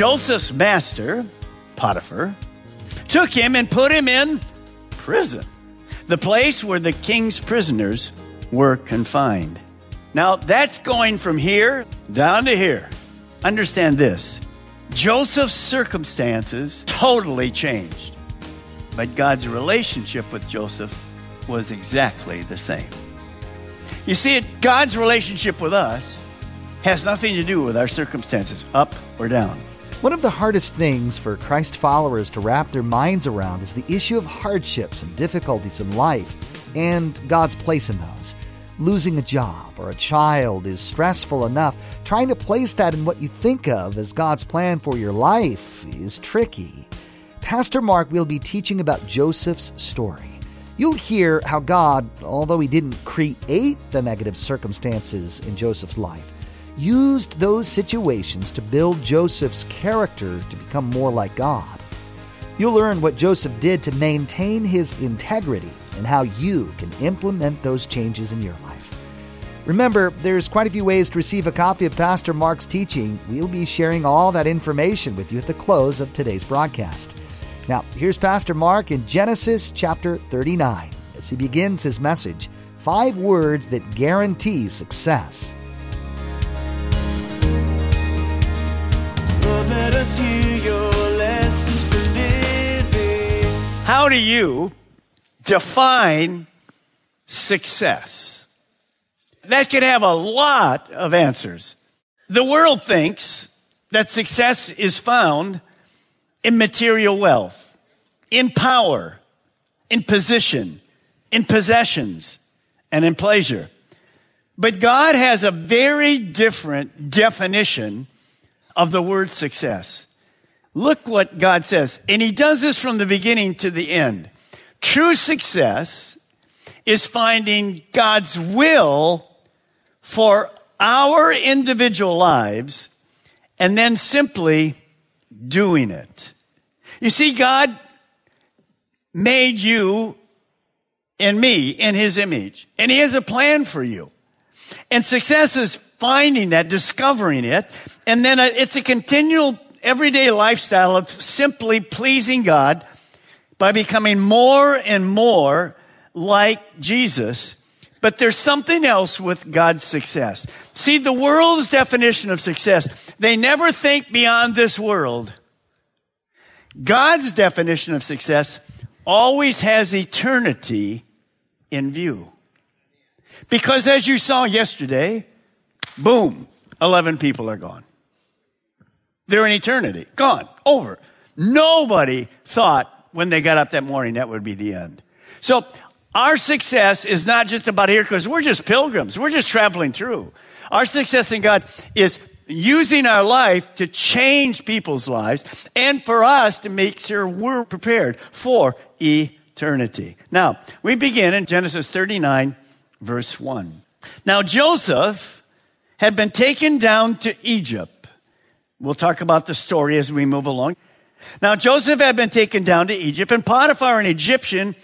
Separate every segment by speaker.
Speaker 1: Joseph's master, Potiphar, took him and put him in prison, the place where the king's prisoners were confined. Now, that's going from here down to here. Understand this Joseph's circumstances totally changed, but God's relationship with Joseph was exactly the same. You see, God's relationship with us has nothing to do with our circumstances, up or down.
Speaker 2: One of the hardest things for Christ followers to wrap their minds around is the issue of hardships and difficulties in life and God's place in those. Losing a job or a child is stressful enough. Trying to place that in what you think of as God's plan for your life is tricky. Pastor Mark will be teaching about Joseph's story. You'll hear how God, although he didn't create the negative circumstances in Joseph's life, used those situations to build Joseph's character to become more like God. You'll learn what Joseph did to maintain his integrity and how you can implement those changes in your life. Remember, there's quite a few ways to receive a copy of Pastor Mark's teaching. We'll be sharing all that information with you at the close of today's broadcast. Now, here's Pastor Mark in Genesis chapter 39 as he begins his message Five Words That Guarantee Success.
Speaker 1: How do you define success? That could have a lot of answers. The world thinks that success is found in material wealth, in power, in position, in possessions, and in pleasure. But God has a very different definition of the word success. Look what God says. And He does this from the beginning to the end. True success is finding God's will for our individual lives and then simply doing it. You see, God made you and me in His image, and He has a plan for you. And success is finding that, discovering it, and then uh, it's a continual everyday lifestyle of simply pleasing God by becoming more and more like Jesus. But there's something else with God's success. See, the world's definition of success, they never think beyond this world. God's definition of success always has eternity in view. Because as you saw yesterday, boom, 11 people are gone. They're in eternity. Gone. Over. Nobody thought when they got up that morning that would be the end. So our success is not just about here because we're just pilgrims. We're just traveling through. Our success in God is using our life to change people's lives and for us to make sure we're prepared for eternity. Now, we begin in Genesis 39 verse 1. Now Joseph had been taken down to Egypt. We'll talk about the story as we move along. Now Joseph had been taken down to Egypt and Potiphar, an Egyptian,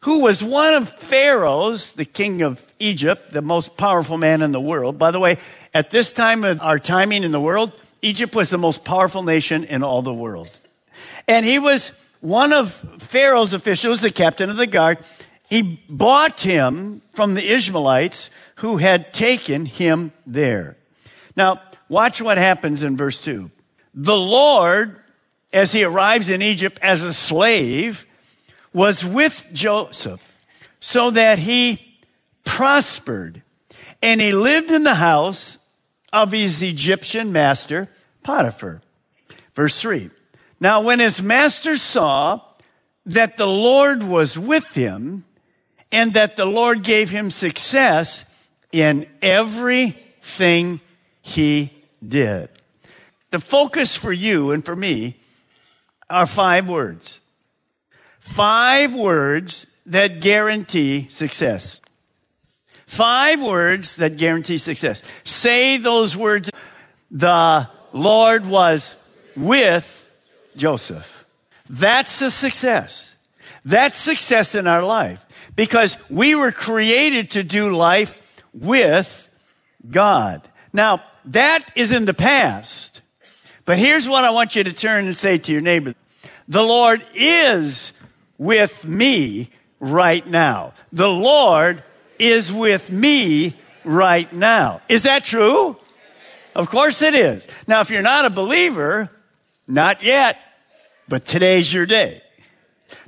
Speaker 1: who was one of Pharaoh's, the king of Egypt, the most powerful man in the world. By the way, at this time of our timing in the world, Egypt was the most powerful nation in all the world. And he was one of Pharaoh's officials, the captain of the guard. He bought him from the Ishmaelites who had taken him there. Now, watch what happens in verse 2. The Lord, as he arrives in Egypt as a slave, was with Joseph so that he prospered and he lived in the house of his Egyptian master, Potiphar. Verse 3. Now, when his master saw that the Lord was with him and that the Lord gave him success in everything he did. The focus for you and for me are five words. Five words that guarantee success. Five words that guarantee success. Say those words. The Lord was with Joseph. That's a success. That's success in our life because we were created to do life with God. Now, that is in the past. But here's what I want you to turn and say to your neighbor. The Lord is with me right now. The Lord is with me right now. Is that true? Of course it is. Now, if you're not a believer, not yet, but today's your day.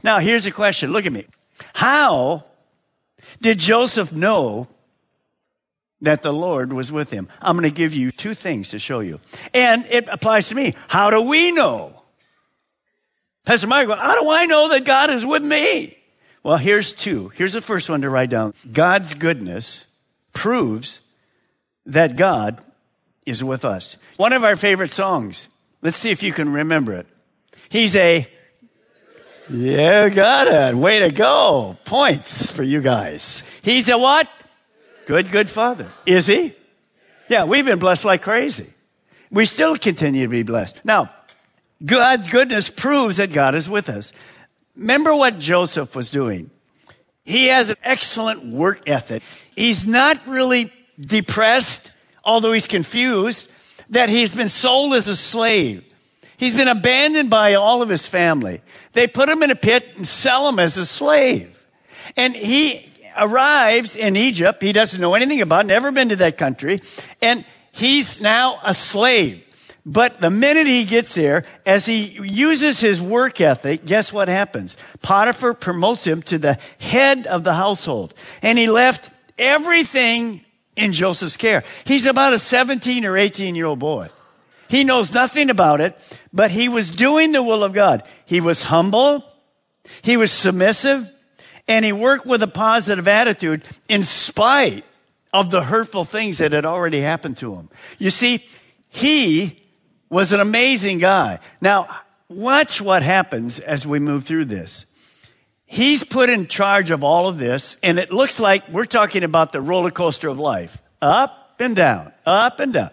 Speaker 1: Now, here's a question. Look at me. How did Joseph know that the Lord was with him? I'm going to give you two things to show you. And it applies to me. How do we know? Pastor Michael, how do I know that God is with me? Well, here's two. Here's the first one to write down. God's goodness proves that God is with us. One of our favorite songs. Let's see if you can remember it. He's a yeah, got it. Way to go. Points for you guys. He's a what? Good, good father. Is he? Yeah, we've been blessed like crazy. We still continue to be blessed. Now, God's goodness proves that God is with us. Remember what Joseph was doing. He has an excellent work ethic. He's not really depressed, although he's confused, that he's been sold as a slave. He's been abandoned by all of his family. They put him in a pit and sell him as a slave. And he arrives in Egypt. He doesn't know anything about, never been to that country. And he's now a slave. But the minute he gets there, as he uses his work ethic, guess what happens? Potiphar promotes him to the head of the household. And he left everything in Joseph's care. He's about a 17 or 18 year old boy. He knows nothing about it, but he was doing the will of God. He was humble. He was submissive and he worked with a positive attitude in spite of the hurtful things that had already happened to him. You see, he was an amazing guy. Now, watch what happens as we move through this. He's put in charge of all of this, and it looks like we're talking about the roller coaster of life. Up and down, up and down.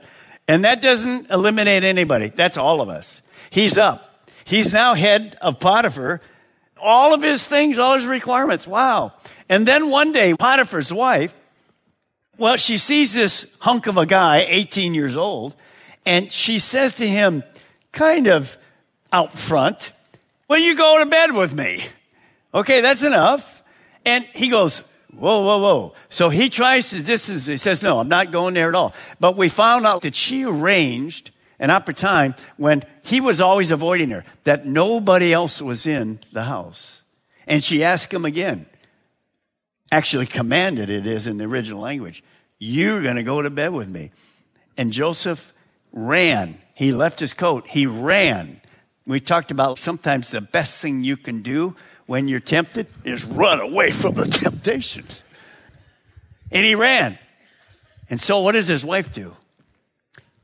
Speaker 1: And that doesn't eliminate anybody. That's all of us. He's up. He's now head of Potiphar. All of his things, all his requirements. Wow. And then one day, Potiphar's wife, well, she sees this hunk of a guy, 18 years old, and she says to him, kind of out front, Will you go to bed with me? Okay, that's enough. And he goes, Whoa, whoa, whoa. So he tries to distance. He says, No, I'm not going there at all. But we found out that she arranged an opportune time when he was always avoiding her, that nobody else was in the house. And she asked him again, actually commanded it is in the original language, You're going to go to bed with me. And Joseph ran. He left his coat. He ran. We talked about sometimes the best thing you can do when you're tempted is run away from the temptation. And he ran. And so what does his wife do?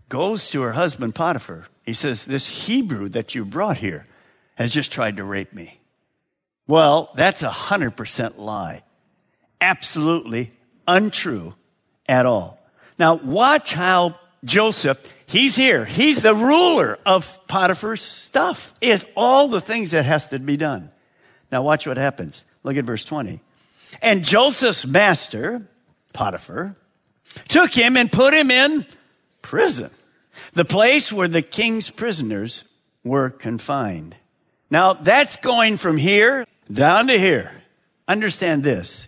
Speaker 1: Goes to her husband Potiphar. He says, This Hebrew that you brought here has just tried to rape me. Well, that's a hundred percent lie. Absolutely untrue at all. Now watch how Joseph, he's here. He's the ruler of Potiphar's stuff. Is all the things that has to be done. Now watch what happens. Look at verse 20. And Joseph's master, Potiphar, took him and put him in prison, the place where the king's prisoners were confined. Now that's going from here down to here. Understand this.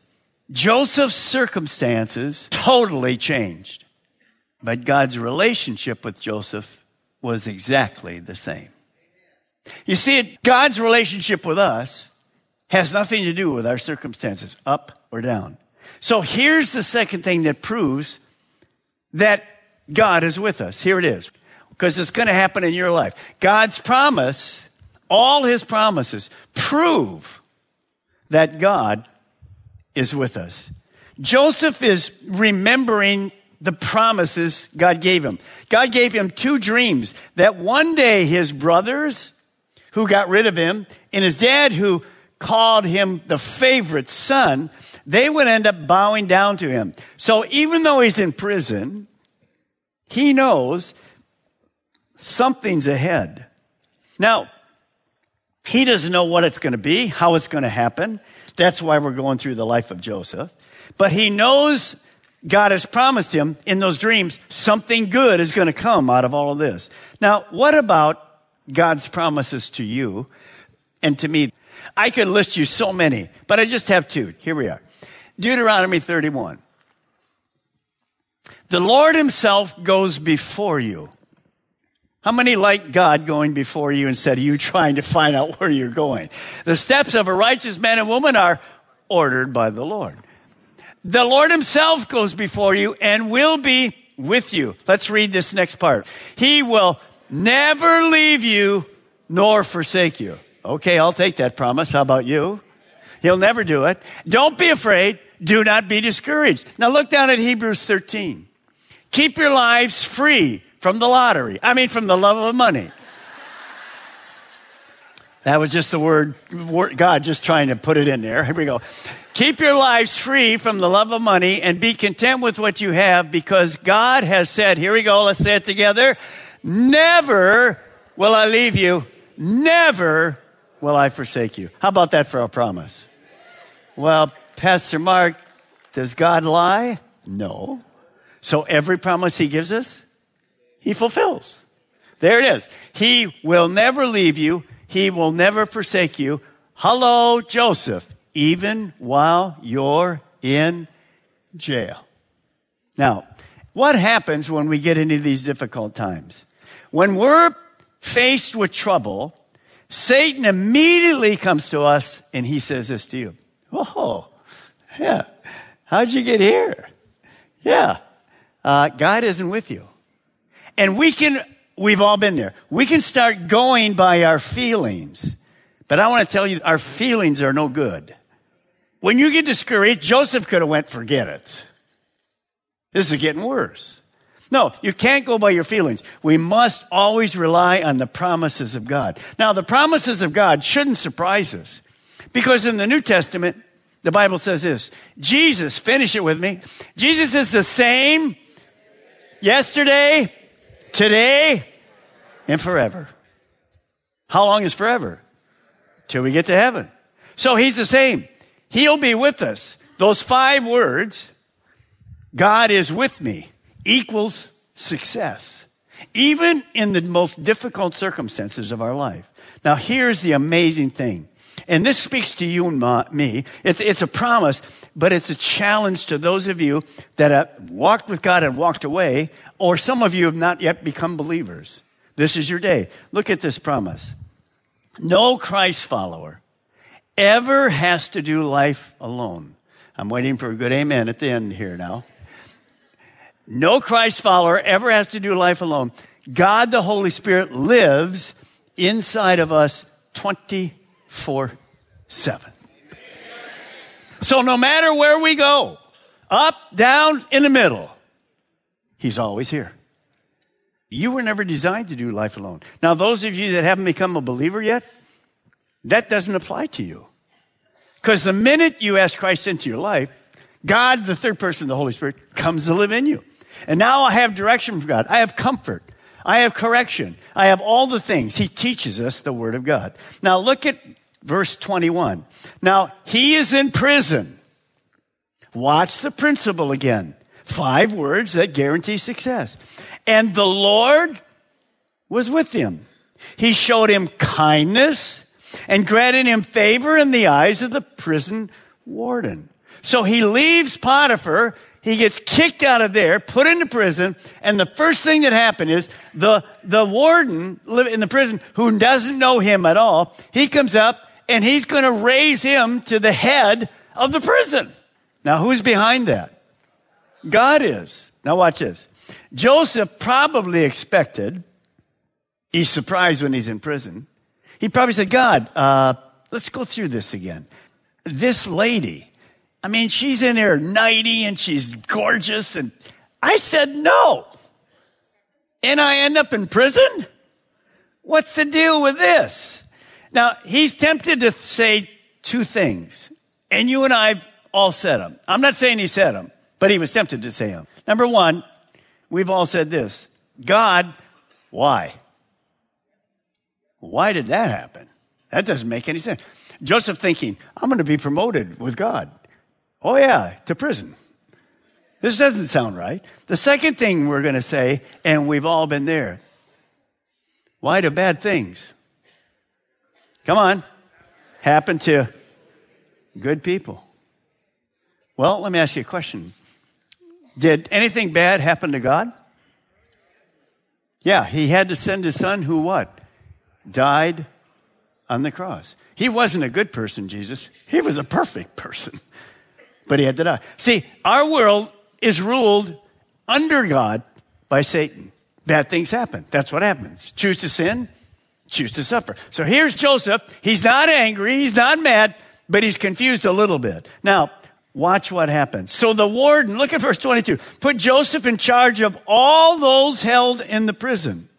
Speaker 1: Joseph's circumstances totally changed. But God's relationship with Joseph was exactly the same. You see, God's relationship with us has nothing to do with our circumstances, up or down. So here's the second thing that proves that God is with us. Here it is. because it's going to happen in your life. God's promise, all his promises, prove that God is with us. Joseph is remembering the promises God gave him. God gave him two dreams that one day his brothers who got rid of him and his dad who called him the favorite son, they would end up bowing down to him. So even though he's in prison, he knows something's ahead. Now, he doesn't know what it's going to be, how it's going to happen. That's why we're going through the life of Joseph. But he knows God has promised him in those dreams something good is going to come out of all of this. Now, what about God's promises to you and to me? I could list you so many, but I just have two. Here we are. Deuteronomy 31. The Lord himself goes before you. How many like God going before you instead of you trying to find out where you're going? The steps of a righteous man and woman are ordered by the Lord. The Lord himself goes before you and will be with you. Let's read this next part. He will never leave you nor forsake you. Okay, I'll take that promise. How about you? He'll never do it. Don't be afraid. Do not be discouraged. Now look down at Hebrews 13. Keep your lives free from the lottery. I mean, from the love of money. That was just the word, word, God just trying to put it in there. Here we go. Keep your lives free from the love of money and be content with what you have because God has said, here we go, let's say it together. Never will I leave you. Never will I forsake you. How about that for a promise? Well, Pastor Mark, does God lie? No. So every promise he gives us, he fulfills. There it is. He will never leave you. He will never forsake you. Hello, Joseph even while you're in jail. Now, what happens when we get into these difficult times? When we're faced with trouble, Satan immediately comes to us and he says this to you. Oh, yeah. How'd you get here? Yeah. Uh, God isn't with you. And we can, we've all been there. We can start going by our feelings. But I want to tell you, our feelings are no good. When you get discouraged, Joseph could have went, forget it. This is getting worse. No, you can't go by your feelings. We must always rely on the promises of God. Now, the promises of God shouldn't surprise us because in the New Testament, the Bible says this Jesus, finish it with me. Jesus is the same yesterday, today, and forever. How long is forever? Till we get to heaven. So he's the same. He'll be with us. Those five words, God is with me, equals success. Even in the most difficult circumstances of our life. Now here's the amazing thing. And this speaks to you and me. It's, it's a promise, but it's a challenge to those of you that have walked with God and walked away, or some of you have not yet become believers. This is your day. Look at this promise. No Christ follower ever has to do life alone. I'm waiting for a good amen at the end here now. No Christ follower ever has to do life alone. God the Holy Spirit lives inside of us 24 7. So no matter where we go, up, down, in the middle, He's always here. You were never designed to do life alone. Now, those of you that haven't become a believer yet, that doesn't apply to you. Because the minute you ask Christ into your life, God, the third person, the Holy Spirit, comes to live in you. And now I have direction from God. I have comfort. I have correction. I have all the things. He teaches us the Word of God. Now look at verse 21. Now, he is in prison. Watch the principle again. Five words that guarantee success. And the Lord was with him. He showed him kindness and granted him favor in the eyes of the prison warden. So he leaves Potiphar. He gets kicked out of there, put into prison, and the first thing that happened is the, the warden in the prison, who doesn't know him at all, he comes up and he's going to raise him to the head of the prison. Now, who's behind that? God is. Now, watch this. Joseph probably expected He's surprised when he's in prison. He probably said, God, uh, let's go through this again. This lady, I mean, she's in her nighty and she's gorgeous. And I said no. And I end up in prison? What's the deal with this? Now, he's tempted to say two things. And you and I all said them. I'm not saying he said them, but he was tempted to say them. Number one, we've all said this God, why? Why did that happen? That doesn't make any sense. Joseph thinking, I'm going to be promoted with God. Oh, yeah, to prison. This doesn't sound right. The second thing we're going to say, and we've all been there why do bad things? Come on. Happen to good people. Well, let me ask you a question. Did anything bad happen to God? Yeah, he had to send his son who what? Died on the cross. He wasn't a good person, Jesus. He was a perfect person. But he had to die. See, our world is ruled under God by Satan. Bad things happen. That's what happens. Choose to sin, choose to suffer. So here's Joseph. He's not angry, he's not mad, but he's confused a little bit. Now, watch what happens. So the warden, look at verse 22, put Joseph in charge of all those held in the prison.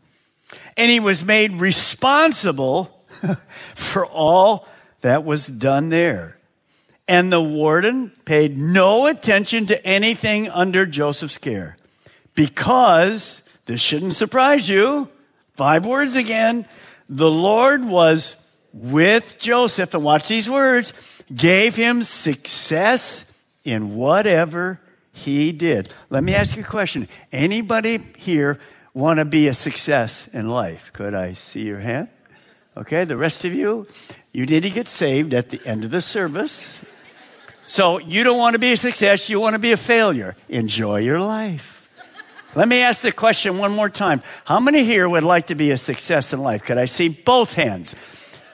Speaker 1: And he was made responsible for all that was done there. And the warden paid no attention to anything under Joseph's care because this shouldn't surprise you. Five words again. The Lord was with Joseph, and watch these words, gave him success in whatever he did. Let me ask you a question. Anybody here want to be a success in life? Could I see your hand? Okay, the rest of you, you need to get saved at the end of the service. So you don't want to be a success, you want to be a failure. Enjoy your life. Let me ask the question one more time. How many here would like to be a success in life? Could I see both hands?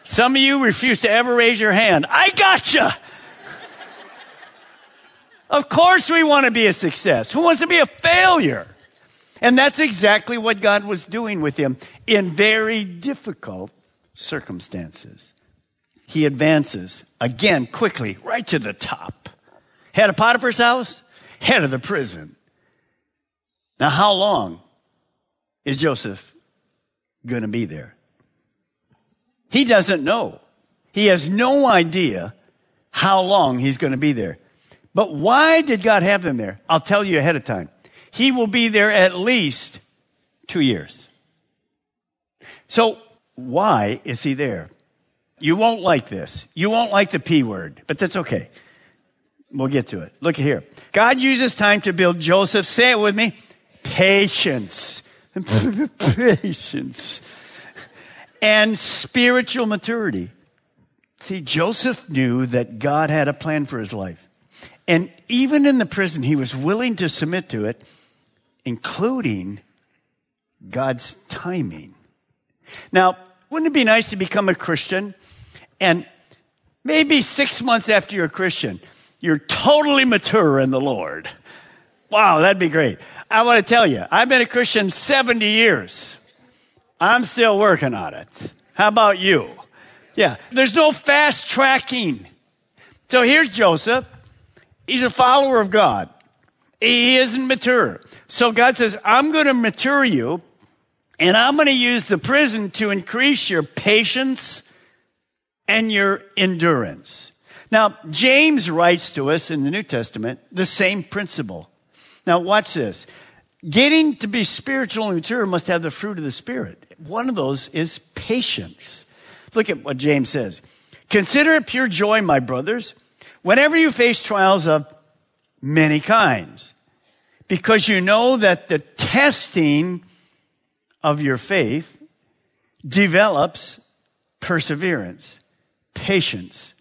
Speaker 1: Some of you refuse to ever raise your hand. I gotcha. of course we want to be a success. Who wants to be a failure? And that's exactly what God was doing with him in very difficult circumstances. He advances again quickly right to the top. Head of Potiphar's house, head of the prison. Now, how long is Joseph going to be there? He doesn't know. He has no idea how long he's going to be there. But why did God have him there? I'll tell you ahead of time. He will be there at least two years. So, why is he there? You won't like this. You won't like the P word, but that's okay. We'll get to it. Look here. God uses time to build Joseph, say it with me, patience. patience. And spiritual maturity. See, Joseph knew that God had a plan for his life. And even in the prison, he was willing to submit to it, including God's timing. Now, wouldn't it be nice to become a Christian and maybe six months after you're a Christian, you're totally mature in the Lord? Wow, that'd be great. I want to tell you, I've been a Christian 70 years. I'm still working on it. How about you? Yeah, there's no fast tracking. So here's Joseph. He's a follower of God. He isn't mature. So God says, I'm going to mature you and I'm going to use the prison to increase your patience and your endurance. Now, James writes to us in the New Testament the same principle. Now, watch this. Getting to be spiritual and mature must have the fruit of the Spirit. One of those is patience. Look at what James says. Consider it pure joy, my brothers, whenever you face trials of many kinds, because you know that the testing of your faith develops perseverance, patience,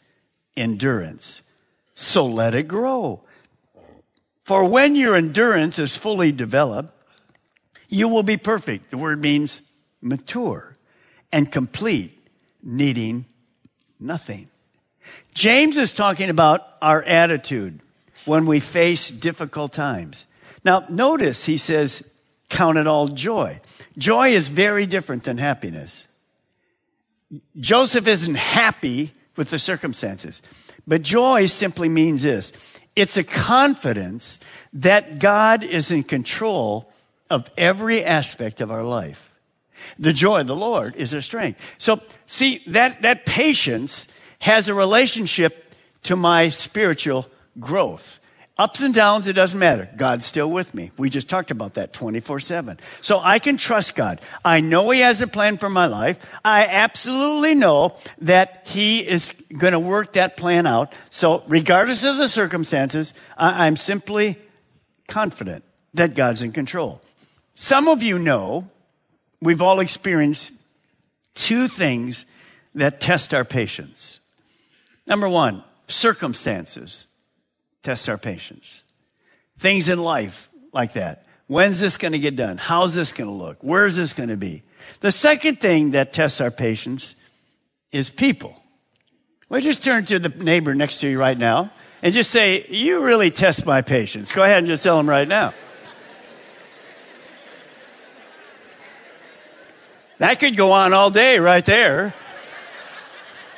Speaker 1: endurance. So let it grow. For when your endurance is fully developed, you will be perfect. The word means mature and complete, needing nothing. James is talking about our attitude when we face difficult times. Now, notice he says, count it all joy. Joy is very different than happiness. Joseph isn't happy with the circumstances, but joy simply means this. It's a confidence that God is in control of every aspect of our life. The joy of the Lord is our strength. So see, that, that patience has a relationship to my spiritual growth. Ups and downs, it doesn't matter. God's still with me. We just talked about that 24 7. So I can trust God. I know He has a plan for my life. I absolutely know that He is going to work that plan out. So regardless of the circumstances, I'm simply confident that God's in control. Some of you know we've all experienced two things that test our patience. Number one, circumstances test our patience. Things in life like that. When's this going to get done? How's this going to look? Where's this going to be? The second thing that tests our patience is people. Well, just turn to the neighbor next to you right now and just say, You really test my patience. Go ahead and just tell them right now. That could go on all day right there.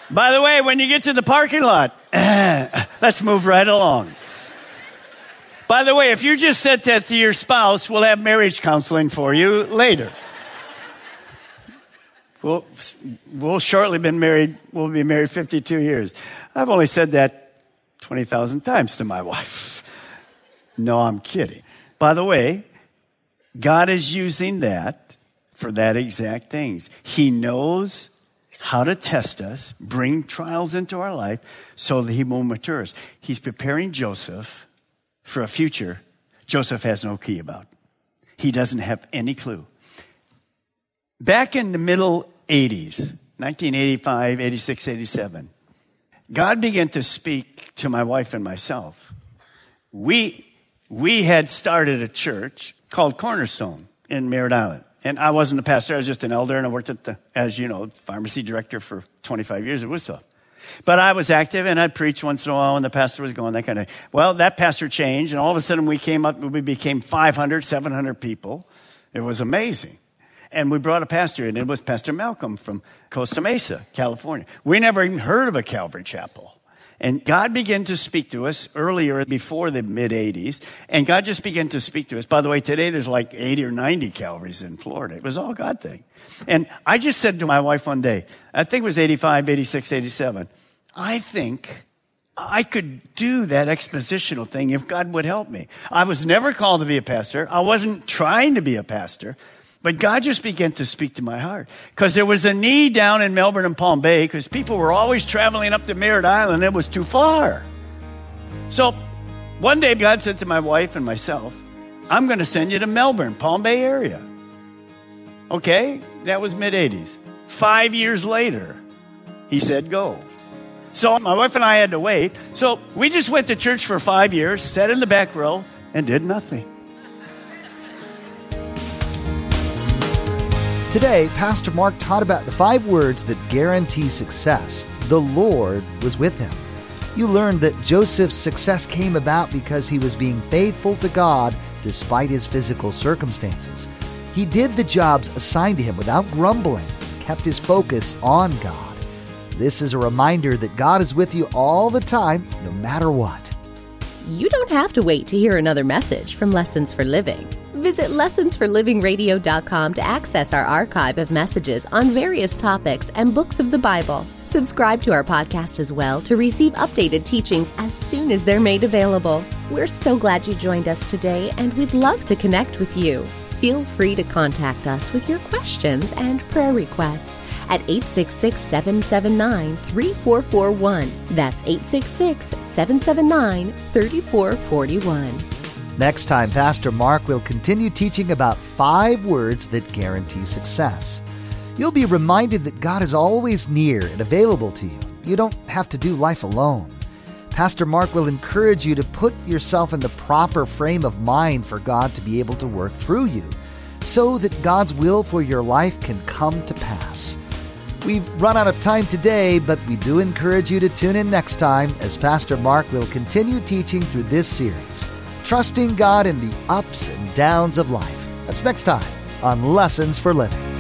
Speaker 1: By the way, when you get to the parking lot, let's move right along. By the way, if you just said that to your spouse, we'll have marriage counseling for you later. We'll, we'll shortly been married, we'll be married 52 years. I've only said that 20,000 times to my wife. No, I'm kidding. By the way, God is using that for that exact things. He knows how to test us, bring trials into our life so that he will mature us. He's preparing Joseph for a future Joseph has no key about. He doesn't have any clue. Back in the middle 80s, 1985, 86, 87, God began to speak to my wife and myself. We, we had started a church called Cornerstone in Merritt Island. And I wasn't a pastor, I was just an elder, and I worked at the, as you know, pharmacy director for 25 years at Wichita. But I was active and I'd preach once in a while when the pastor was going, that kind of. Well, that pastor changed, and all of a sudden we came up, we became 500, 700 people. It was amazing. And we brought a pastor in, it was Pastor Malcolm from Costa Mesa, California. We never even heard of a Calvary Chapel. And God began to speak to us earlier before the mid 80s. And God just began to speak to us. By the way, today there's like 80 or 90 Calvaries in Florida. It was all God thing. And I just said to my wife one day, I think it was 85, 86, 87, I think I could do that expositional thing if God would help me. I was never called to be a pastor. I wasn't trying to be a pastor. But God just began to speak to my heart because there was a need down in Melbourne and Palm Bay because people were always traveling up to Merritt Island. It was too far. So one day God said to my wife and myself, I'm going to send you to Melbourne, Palm Bay area. Okay, that was mid 80s. Five years later, he said, go. So my wife and I had to wait. So we just went to church for five years, sat in the back row, and did nothing.
Speaker 2: Today, Pastor Mark taught about the five words that guarantee success. The Lord was with him. You learned that Joseph's success came about because he was being faithful to God despite his physical circumstances. He did the jobs assigned to him without grumbling, kept his focus on God. This is a reminder that God is with you all the time, no matter what.
Speaker 3: You don't have to wait to hear another message from Lessons for Living. Visit lessonsforlivingradio.com to access our archive of messages on various topics and books of the Bible. Subscribe to our podcast as well to receive updated teachings as soon as they're made available. We're so glad you joined us today and we'd love to connect with you. Feel free to contact us with your questions and prayer requests at 866 779 3441. That's 866 779 3441.
Speaker 2: Next time, Pastor Mark will continue teaching about five words that guarantee success. You'll be reminded that God is always near and available to you. You don't have to do life alone. Pastor Mark will encourage you to put yourself in the proper frame of mind for God to be able to work through you so that God's will for your life can come to pass. We've run out of time today, but we do encourage you to tune in next time as Pastor Mark will continue teaching through this series trusting God in the ups and downs of life. That's next time on Lessons for Living.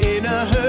Speaker 4: In a hurting